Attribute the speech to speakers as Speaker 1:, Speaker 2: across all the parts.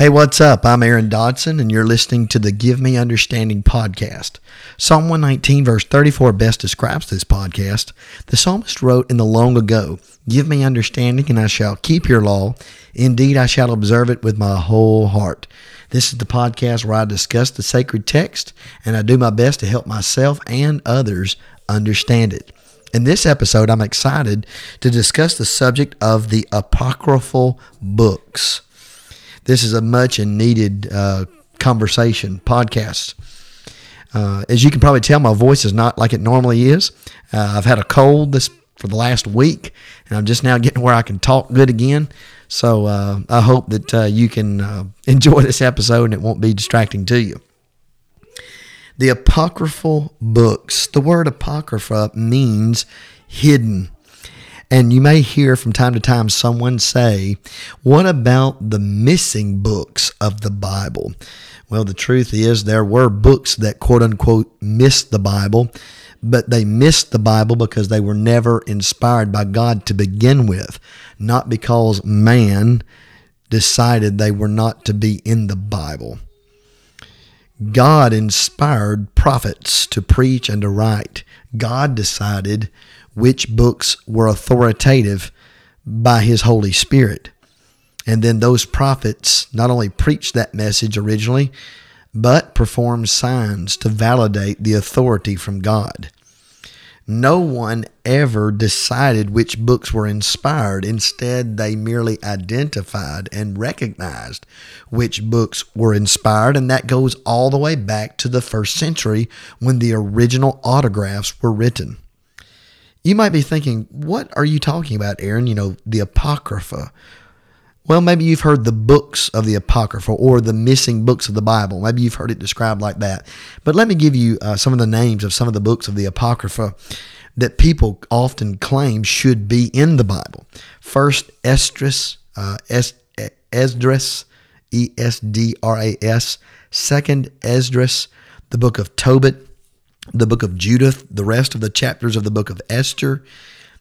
Speaker 1: Hey, what's up? I'm Aaron Dodson, and you're listening to the Give Me Understanding podcast. Psalm 119, verse 34, best describes this podcast. The psalmist wrote in the long ago, Give me understanding, and I shall keep your law. Indeed, I shall observe it with my whole heart. This is the podcast where I discuss the sacred text, and I do my best to help myself and others understand it. In this episode, I'm excited to discuss the subject of the apocryphal books. This is a much and needed uh, conversation podcast. Uh, as you can probably tell, my voice is not like it normally is. Uh, I've had a cold this for the last week, and I'm just now getting where I can talk good again. So uh, I hope that uh, you can uh, enjoy this episode and it won't be distracting to you. The apocryphal books. The word apocrypha means hidden. And you may hear from time to time someone say, What about the missing books of the Bible? Well, the truth is, there were books that quote unquote missed the Bible, but they missed the Bible because they were never inspired by God to begin with, not because man decided they were not to be in the Bible. God inspired prophets to preach and to write. God decided which books were authoritative by his Holy Spirit. And then those prophets not only preached that message originally, but performed signs to validate the authority from God. No one ever decided which books were inspired. Instead, they merely identified and recognized which books were inspired, and that goes all the way back to the first century when the original autographs were written. You might be thinking, what are you talking about, Aaron? You know, the Apocrypha. Well, maybe you've heard the books of the Apocrypha or the missing books of the Bible. Maybe you've heard it described like that. But let me give you uh, some of the names of some of the books of the Apocrypha that people often claim should be in the Bible. First, Esdras, uh, es- Esdras, E S D R A S. Second, Esdras, the book of Tobit, the book of Judith, the rest of the chapters of the book of Esther,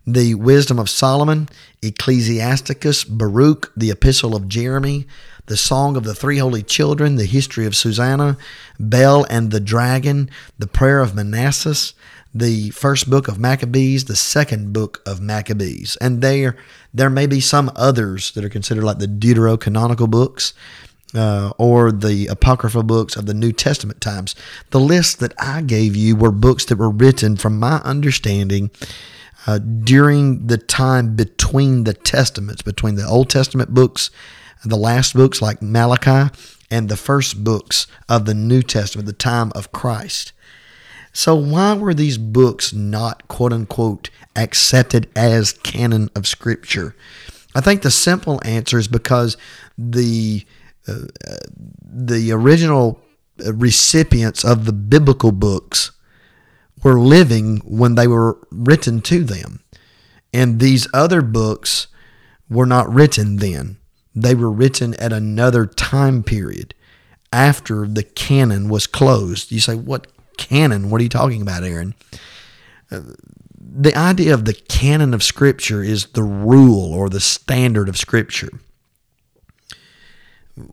Speaker 1: the wisdom of Solomon, Ecclesiasticus, Baruch, the epistle of Jeremy, the song of the three holy children, the history of Susanna, Bel and the dragon, the prayer of Manasseh, the first book of Maccabees, the second book of Maccabees. And there there may be some others that are considered like the deuterocanonical books uh, or the apocryphal books of the New Testament times. The list that I gave you were books that were written, from my understanding, uh, during the time between the Testaments, between the Old Testament books, the last books like Malachi, and the first books of the New Testament, the time of Christ. So, why were these books not, quote unquote, accepted as canon of Scripture? I think the simple answer is because the the original recipients of the biblical books were living when they were written to them. And these other books were not written then. They were written at another time period after the canon was closed. You say, What canon? What are you talking about, Aaron? Uh, the idea of the canon of Scripture is the rule or the standard of Scripture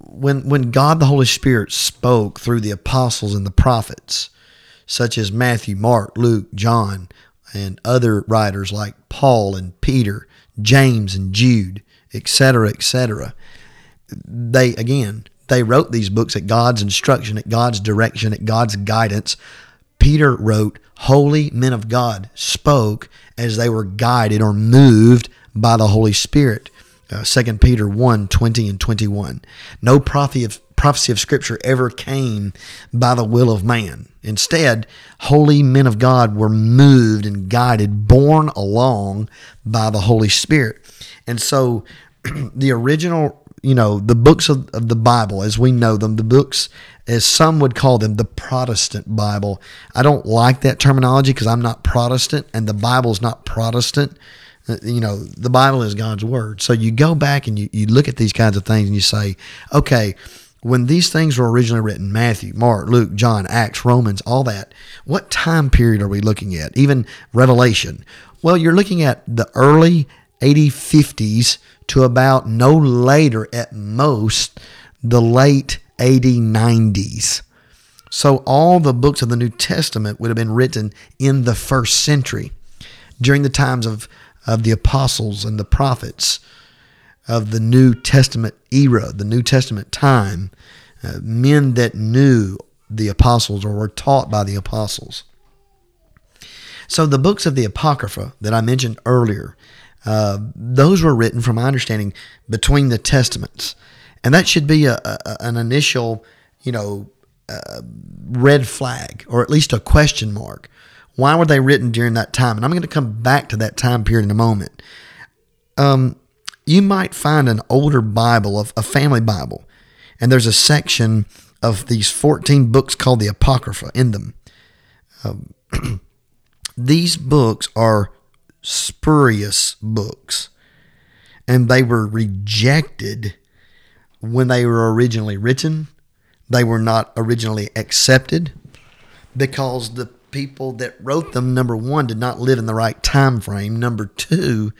Speaker 1: when when God the Holy Spirit spoke through the apostles and the prophets, such as Matthew, Mark, Luke, John, and other writers like Paul and Peter, James and Jude, etc., etc., they again they wrote these books at God's instruction, at God's direction, at God's guidance. Peter wrote, Holy men of God spoke as they were guided or moved by the Holy Spirit. Uh, 2 Peter 1 20 and 21. No prophecy of, prophecy of Scripture ever came by the will of man. Instead, holy men of God were moved and guided, borne along by the Holy Spirit. And so the original, you know, the books of, of the Bible as we know them, the books as some would call them, the Protestant Bible. I don't like that terminology because I'm not Protestant and the Bible's not Protestant. You know, the Bible is God's word. So you go back and you, you look at these kinds of things and you say, okay, when these things were originally written, Matthew, Mark, Luke, John, Acts, Romans, all that, what time period are we looking at? Even Revelation. Well, you're looking at the early AD 50s to about no later at most the late AD 90s. So all the books of the New Testament would have been written in the first century during the times of, of the apostles and the prophets of the New Testament era, the New Testament time, uh, men that knew the apostles or were taught by the apostles. So the books of the Apocrypha that I mentioned earlier, uh, those were written, from my understanding, between the Testaments, and that should be a, a an initial, you know, uh, red flag or at least a question mark. Why were they written during that time? And I'm going to come back to that time period in a moment. Um, you might find an older Bible, a family Bible, and there's a section of these 14 books called the Apocrypha in them. Um, these books are spurious books, and they were rejected when they were originally written. They were not originally accepted because the people that wrote them, number one, did not live in the right time frame. Number two,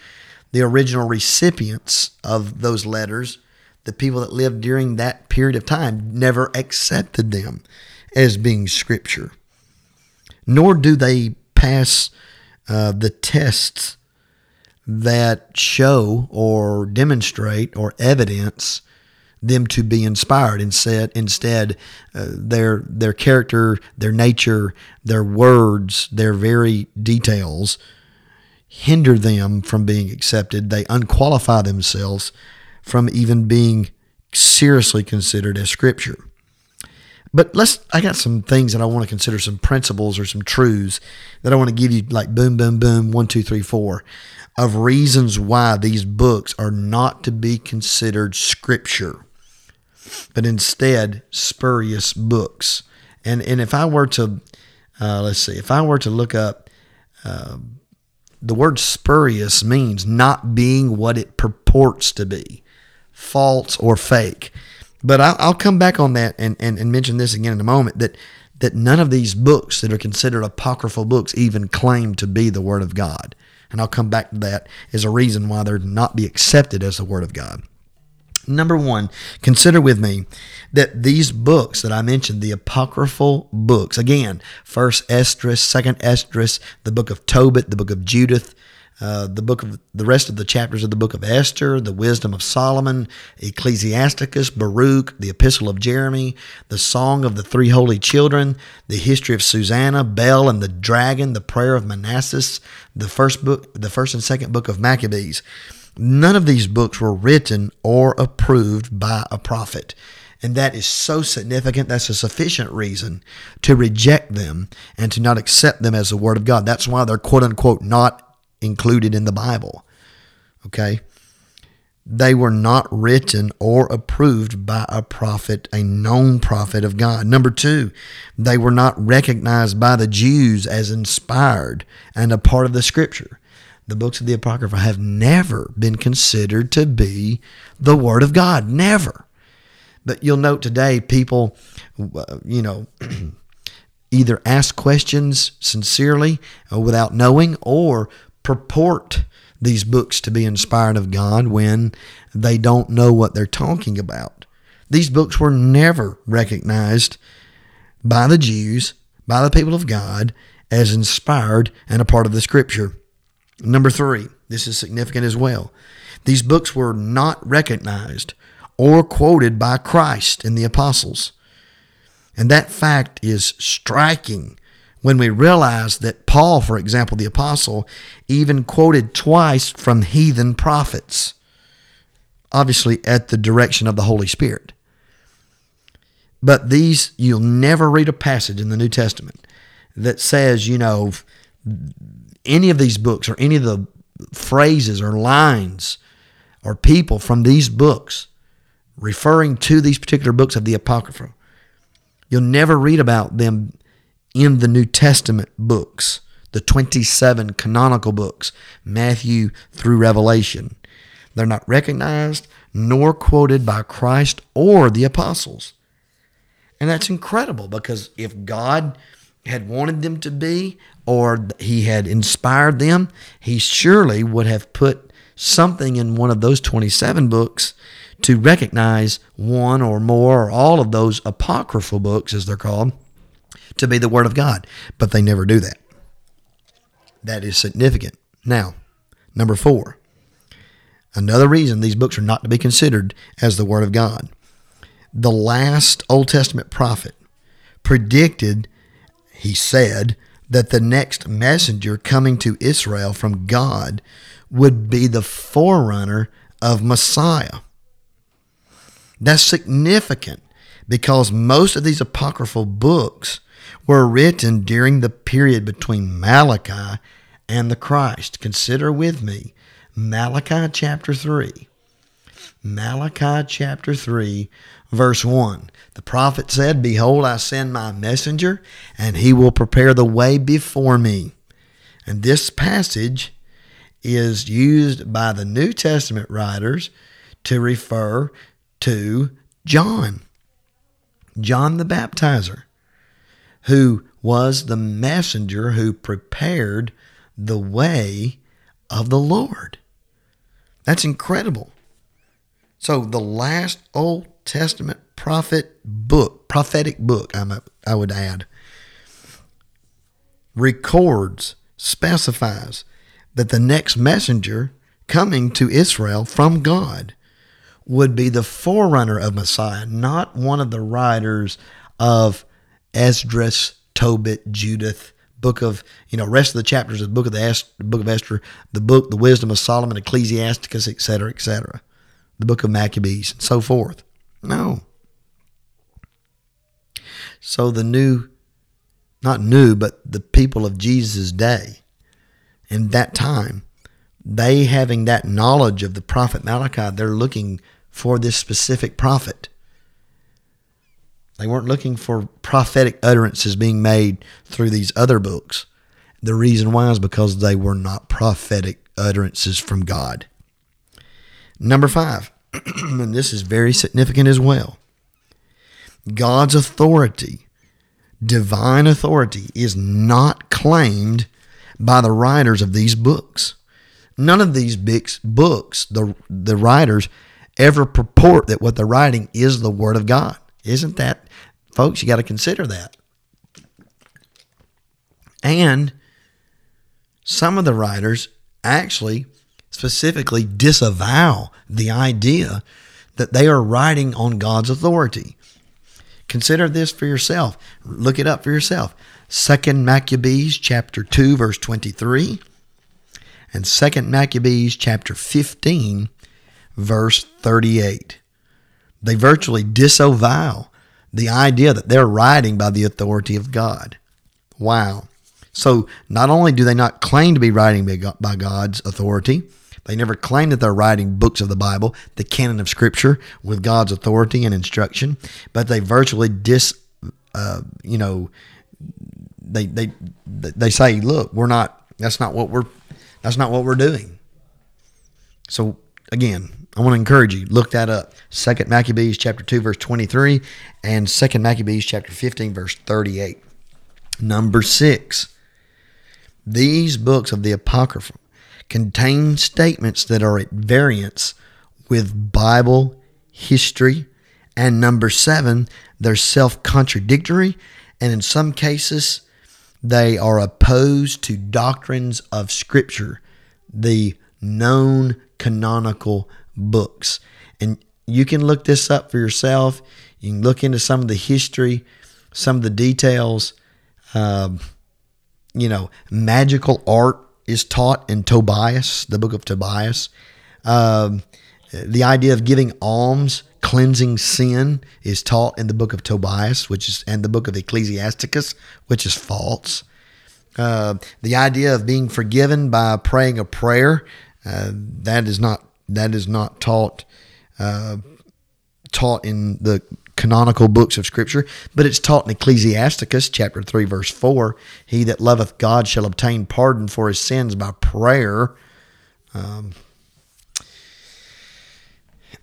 Speaker 1: the original recipients of those letters, the people that lived during that period of time, never accepted them as being scripture. Nor do they pass uh, the tests that show or demonstrate or evidence them to be inspired. Instead, instead, uh, their their character, their nature, their words, their very details hinder them from being accepted. They unqualify themselves from even being seriously considered as scripture. But let's I got some things that I want to consider some principles or some truths that I want to give you like boom, boom, boom, one, two, three, four of reasons why these books are not to be considered scripture, but instead spurious books. And and if I were to uh, let's see, if I were to look up uh, the word spurious means not being what it purports to be, false or fake. But I'll, come back on that and, and, and mention this again in a moment that that none of these books that are considered apocryphal books even claim to be the Word of God. And I'll come back to that as a reason why they're not be accepted as the Word of God. Number one, consider with me that these books that I mentioned, the apocryphal books, again, First Esdras, Second Esdras, the book of Tobit, the book of Judith, uh, the book of the rest of the chapters of the book of Esther, the wisdom of Solomon, Ecclesiasticus, Baruch, the epistle of Jeremy, the song of the three holy children, the history of Susanna, Bel and the dragon, the prayer of Manasses, the first book, the first and second book of Maccabees. None of these books were written or approved by a prophet. And that is so significant. That's a sufficient reason to reject them and to not accept them as the Word of God. That's why they're quote unquote not included in the Bible. Okay? They were not written or approved by a prophet, a known prophet of God. Number two, they were not recognized by the Jews as inspired and a part of the Scripture the books of the Apocrypha have never been considered to be the Word of God. Never. But you'll note today, people, you know, either ask questions sincerely without knowing or purport these books to be inspired of God when they don't know what they're talking about. These books were never recognized by the Jews, by the people of God, as inspired and a part of the Scripture. Number three, this is significant as well. These books were not recognized or quoted by Christ and the apostles. And that fact is striking when we realize that Paul, for example, the apostle, even quoted twice from heathen prophets, obviously at the direction of the Holy Spirit. But these, you'll never read a passage in the New Testament that says, you know, any of these books or any of the phrases or lines or people from these books referring to these particular books of the Apocrypha. You'll never read about them in the New Testament books, the 27 canonical books, Matthew through Revelation. They're not recognized nor quoted by Christ or the apostles. And that's incredible because if God had wanted them to be or he had inspired them, he surely would have put something in one of those 27 books to recognize one or more or all of those apocryphal books, as they're called, to be the Word of God. But they never do that. That is significant. Now, number four, another reason these books are not to be considered as the Word of God. The last Old Testament prophet predicted, he said, that the next messenger coming to Israel from God would be the forerunner of Messiah. That's significant because most of these apocryphal books were written during the period between Malachi and the Christ. Consider with me Malachi chapter 3. Malachi chapter 3, verse 1. The prophet said, Behold, I send my messenger, and he will prepare the way before me. And this passage is used by the New Testament writers to refer to John, John the Baptizer, who was the messenger who prepared the way of the Lord. That's incredible. So the last Old Testament prophet book, prophetic book, I'm a, I would add, records, specifies that the next messenger coming to Israel from God would be the forerunner of Messiah, not one of the writers of Esdras, Tobit, Judith, book of you know rest of the chapters of the book of the, book of Esther, the book the wisdom of Solomon, Ecclesiasticus, etc., etc., the book of Maccabees, and so forth. No. So the new, not new, but the people of Jesus' day, in that time, they having that knowledge of the prophet Malachi, they're looking for this specific prophet. They weren't looking for prophetic utterances being made through these other books. The reason why is because they were not prophetic utterances from God. Number five, and this is very significant as well God's authority, divine authority, is not claimed by the writers of these books. None of these books, the, the writers, ever purport that what they're writing is the Word of God. Isn't that, folks, you got to consider that. And some of the writers actually specifically disavow the idea that they are writing on God's authority. Consider this for yourself. Look it up for yourself. Second Maccabees chapter 2 verse 23 and Second Maccabees chapter 15 verse 38. They virtually disavow the idea that they're writing by the authority of God. Wow. So not only do they not claim to be writing by God's authority, they never claim that they're writing books of the Bible, the canon of Scripture, with God's authority and instruction, but they virtually dis, uh, you know, they they they say, look, we're not. That's not what we're. That's not what we're doing. So again, I want to encourage you, look that up. Second Maccabees chapter 2, verse 23, and Second Maccabees chapter 15, verse 38. Number six. These books of the Apocrypha contain statements that are at variance with Bible history. And number seven, they're self contradictory. And in some cases, they are opposed to doctrines of Scripture, the known canonical books. And you can look this up for yourself. You can look into some of the history, some of the details. Um, you know, magical art is taught in Tobias, the book of Tobias. Um, the idea of giving alms, cleansing sin, is taught in the book of Tobias, which is and the book of Ecclesiasticus, which is false. Uh, the idea of being forgiven by praying a prayer uh, that is not that is not taught uh, taught in the canonical books of Scripture, but it's taught in Ecclesiasticus chapter three, verse four. He that loveth God shall obtain pardon for his sins by prayer. Um,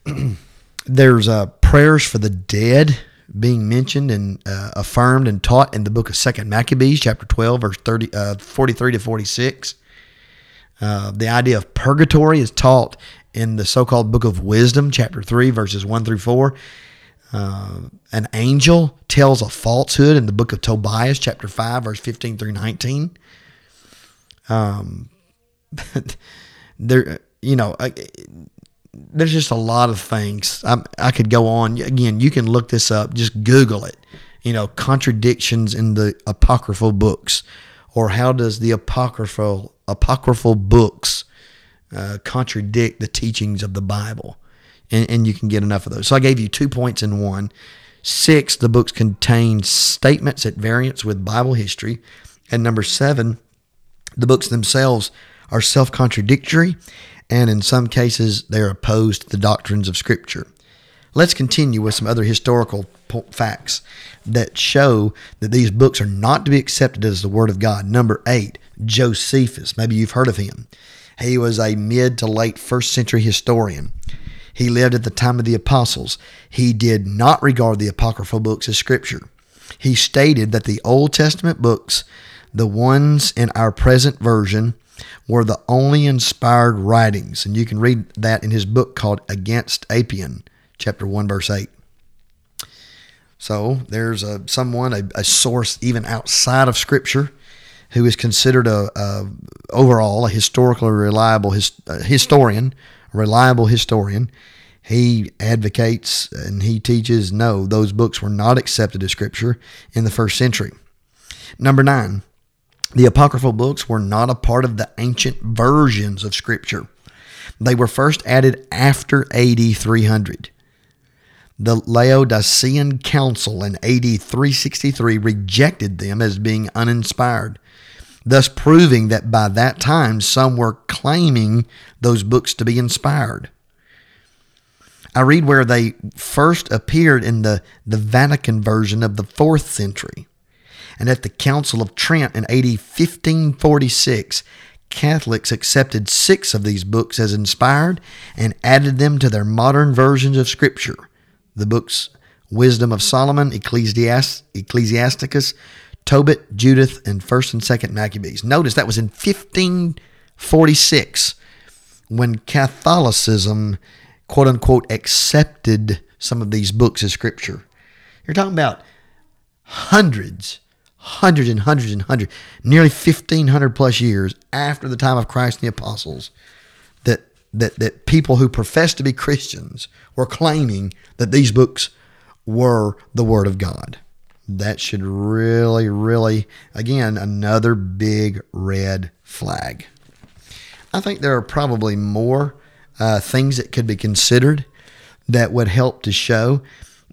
Speaker 1: there's uh, prayers for the dead being mentioned and uh, affirmed and taught in the book of Second Maccabees, chapter 12, verse 30, uh, 43 to 46. Uh, the idea of purgatory is taught in the so called book of wisdom, chapter 3, verses 1 through 4. Uh, an angel tells a falsehood in the book of Tobias, chapter 5, verse 15 through 19. Um, there, you know, there's just a lot of things. I, I could go on. Again, you can look this up. Just Google it. You know, contradictions in the apocryphal books, or how does the apocryphal apocryphal books uh, contradict the teachings of the Bible? And, and you can get enough of those. So I gave you two points in one. Six, the books contain statements at variance with Bible history. And number seven, the books themselves are self contradictory and in some cases they're opposed to the doctrines of Scripture. Let's continue with some other historical facts that show that these books are not to be accepted as the Word of God. Number eight, Josephus. Maybe you've heard of him. He was a mid to late first century historian. He lived at the time of the apostles. He did not regard the apocryphal books as scripture. He stated that the Old Testament books, the ones in our present version, were the only inspired writings. And you can read that in his book called Against Apion, chapter 1, verse 8. So there's a someone, a, a source even outside of Scripture, who is considered a, a overall a historically reliable his, historian, reliable historian. He advocates and he teaches no, those books were not accepted as Scripture in the first century. Number nine, the apocryphal books were not a part of the ancient versions of Scripture. They were first added after AD 300. The Laodicean Council in AD 363 rejected them as being uninspired, thus proving that by that time some were claiming those books to be inspired. I read where they first appeared in the, the Vatican version of the fourth century and at the Council of Trent in AD 1546, Catholics accepted six of these books as inspired and added them to their modern versions of Scripture. The books Wisdom of Solomon, Ecclesiast- Ecclesiasticus, Tobit, Judith, and 1st and 2nd Maccabees. Notice that was in 1546 when Catholicism, quote unquote, accepted some of these books as Scripture. You're talking about hundreds hundreds and hundreds and hundreds, nearly 1,500 plus years after the time of Christ and the apostles, that, that, that people who profess to be Christians were claiming that these books were the Word of God. That should really, really, again, another big red flag. I think there are probably more uh, things that could be considered that would help to show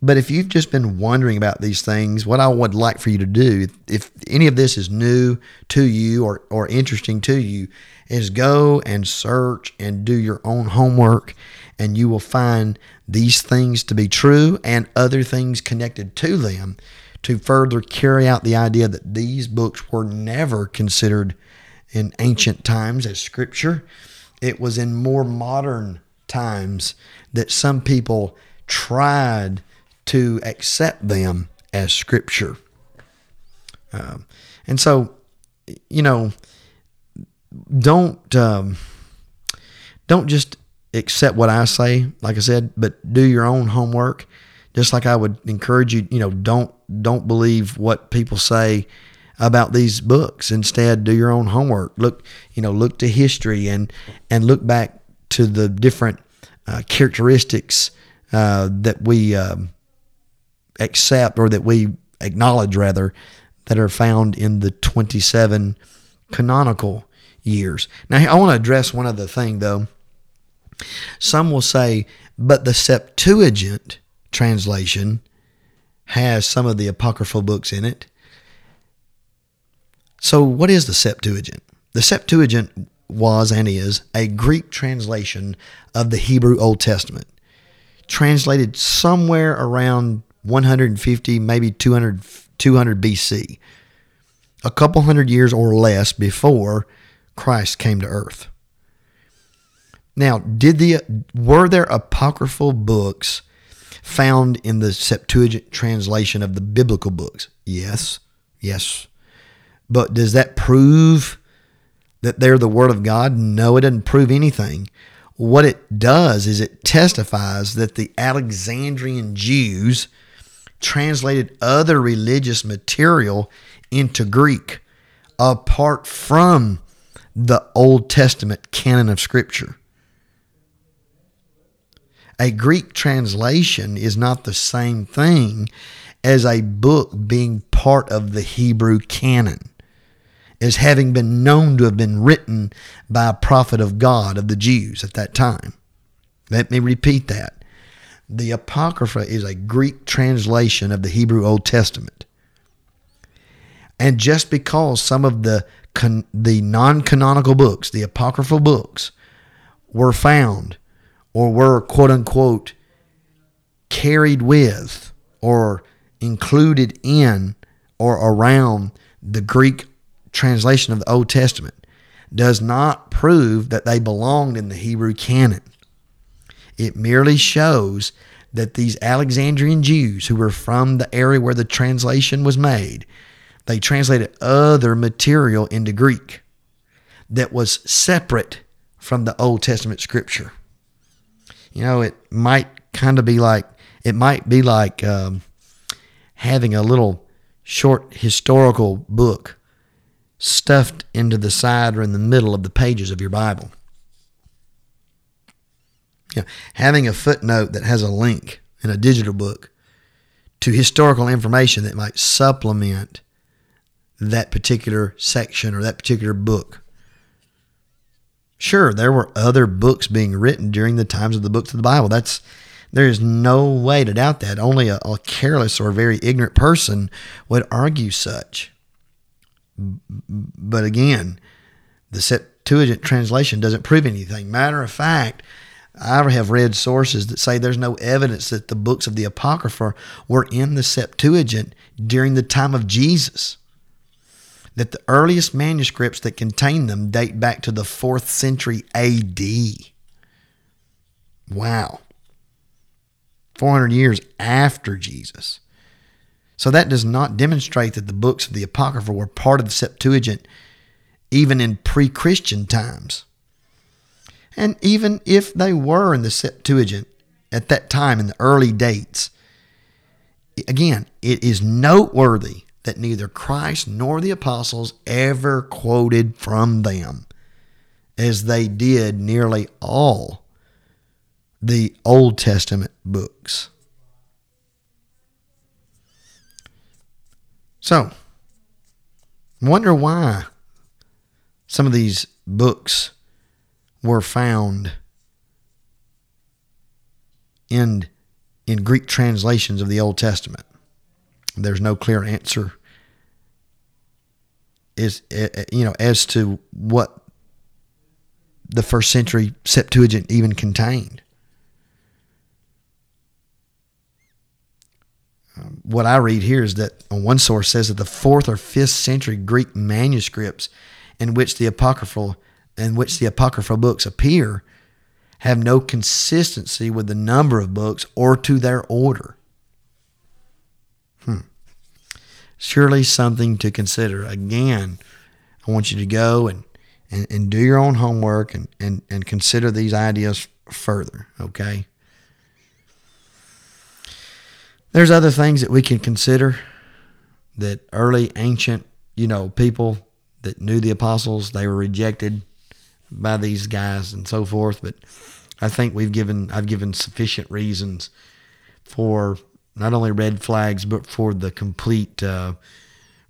Speaker 1: but if you've just been wondering about these things, what I would like for you to do, if any of this is new to you or, or interesting to you, is go and search and do your own homework, and you will find these things to be true and other things connected to them to further carry out the idea that these books were never considered in ancient times as scripture. It was in more modern times that some people tried to accept them as scripture. Um, and so, you know, don't um, don't just accept what I say, like I said, but do your own homework. Just like I would encourage you, you know, don't don't believe what people say about these books. Instead, do your own homework. Look, you know, look to history and and look back to the different uh, characteristics uh, that we um, accept or that we acknowledge rather that are found in the 27 canonical years. Now, I want to address one other thing though. Some will say, but the Septuagint translation has some of the apocryphal books in it. So, what is the Septuagint? The Septuagint was and is a Greek translation of the Hebrew Old Testament, translated somewhere around 150, maybe 200, 200 BC, a couple hundred years or less before Christ came to earth. Now, did the were there apocryphal books found in the Septuagint translation of the biblical books? Yes, yes. But does that prove that they're the Word of God? No, it doesn't prove anything. what it does is it testifies that the Alexandrian Jews translated other religious material into Greek apart from the Old Testament canon of Scripture. A Greek translation is not the same thing as a book being part of the Hebrew canon, as having been known to have been written by a prophet of God of the Jews at that time. Let me repeat that. The Apocrypha is a Greek translation of the Hebrew Old Testament. And just because some of the con- the non-canonical books, the apocryphal books, were found or were quote unquote carried with or included in or around the Greek translation of the Old Testament does not prove that they belonged in the Hebrew canon. It merely shows that these Alexandrian Jews who were from the area where the translation was made, they translated other material into Greek that was separate from the Old Testament scripture. You know, it might kind of be like it might be like um, having a little short historical book stuffed into the side or in the middle of the pages of your Bible. You know, having a footnote that has a link in a digital book to historical information that might supplement that particular section or that particular book. Sure, there were other books being written during the times of the books of the Bible. That's there is no way to doubt that. Only a, a careless or very ignorant person would argue such. But again, the Septuagint translation doesn't prove anything. Matter of fact, I have read sources that say there's no evidence that the books of the Apocrypha were in the Septuagint during the time of Jesus. That the earliest manuscripts that contain them date back to the 4th century AD. Wow. 400 years after Jesus. So that does not demonstrate that the books of the Apocrypha were part of the Septuagint even in pre Christian times. And even if they were in the Septuagint at that time in the early dates, again, it is noteworthy that neither Christ nor the apostles ever quoted from them, as they did nearly all the Old Testament books. So, wonder why some of these books were found in in Greek translations of the Old Testament. There's no clear answer is eh, eh, you know as to what the first century Septuagint even contained. what I read here is that on one source says that the fourth or fifth century Greek manuscripts in which the apocryphal in which the apocryphal books appear have no consistency with the number of books or to their order. Surely something to consider. Again, I want you to go and, and, and do your own homework and, and, and consider these ideas further, okay? There's other things that we can consider that early ancient, you know, people that knew the apostles, they were rejected by these guys and so forth. But I think we've given I've given sufficient reasons for not only red flags but for the complete uh,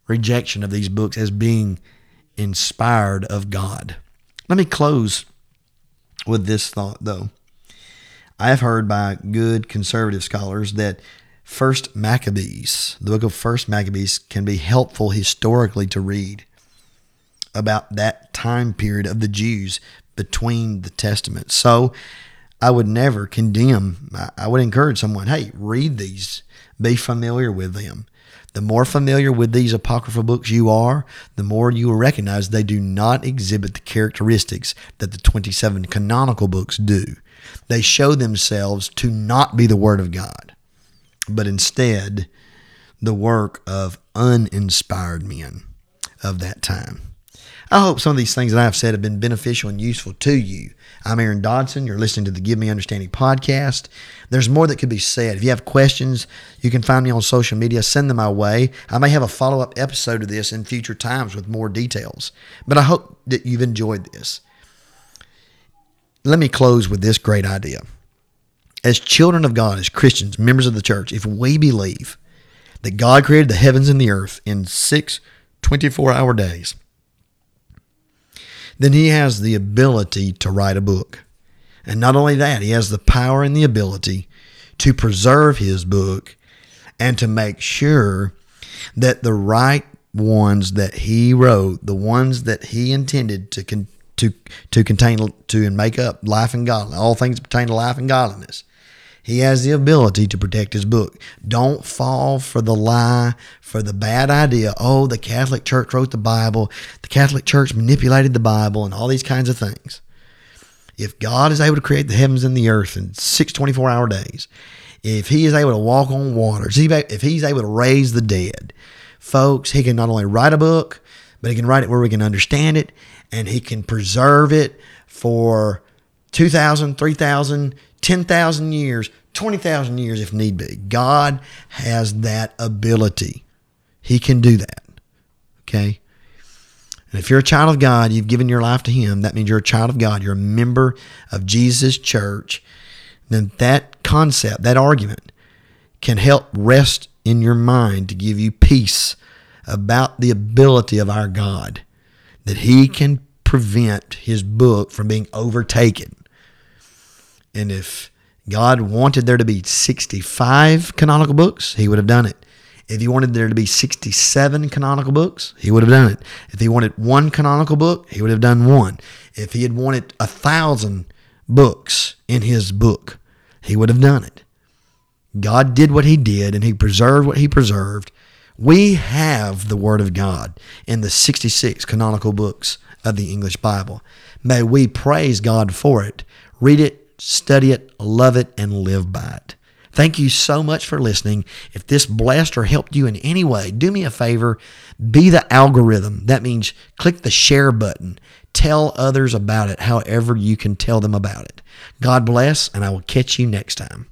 Speaker 1: rejection of these books as being inspired of God. Let me close with this thought though. I have heard by good conservative scholars that First Maccabees, the book of First Maccabees, can be helpful historically to read about that time period of the Jews between the Testaments. So I would never condemn, I would encourage someone, hey, read these, be familiar with them. The more familiar with these apocryphal books you are, the more you will recognize they do not exhibit the characteristics that the 27 canonical books do. They show themselves to not be the Word of God but instead the work of uninspired men of that time. I hope some of these things that I've said have been beneficial and useful to you. I'm Aaron Dodson. You're listening to the Give Me Understanding podcast. There's more that could be said. If you have questions, you can find me on social media. Send them my way. I may have a follow up episode of this in future times with more details. But I hope that you've enjoyed this. Let me close with this great idea. As children of God, as Christians, members of the church, if we believe that God created the heavens and the earth in six 24 hour days, then he has the ability to write a book. And not only that, he has the power and the ability to preserve his book and to make sure that the right ones that he wrote, the ones that he intended to con- to to contain to and make up life and godliness, all things pertain to life and godliness, he has the ability to protect his book. Don't fall for the lie, for the bad idea. Oh, the Catholic Church wrote the Bible. The Catholic Church manipulated the Bible and all these kinds of things. If God is able to create the heavens and the earth in six 24 hour days, if he is able to walk on water, if he's able to raise the dead, folks, he can not only write a book, but he can write it where we can understand it and he can preserve it for 2,000, 3,000, 10,000 years, 20,000 years if need be. God has that ability. He can do that. Okay? And if you're a child of God, you've given your life to Him, that means you're a child of God. You're a member of Jesus' church. Then that concept, that argument, can help rest in your mind to give you peace about the ability of our God, that He can prevent His book from being overtaken and if God wanted there to be 65 canonical books, he would have done it. If he wanted there to be 67 canonical books, he would have done it. If he wanted one canonical book, he would have done one. If he had wanted a thousand books in his book, he would have done it. God did what he did and he preserved what he preserved. We have the Word of God in the 66 canonical books of the English Bible. May we praise God for it. Read it study it, love it, and live by it. Thank you so much for listening. If this blessed or helped you in any way, do me a favor be the algorithm. That means click the share button. Tell others about it however you can tell them about it. God bless, and I will catch you next time.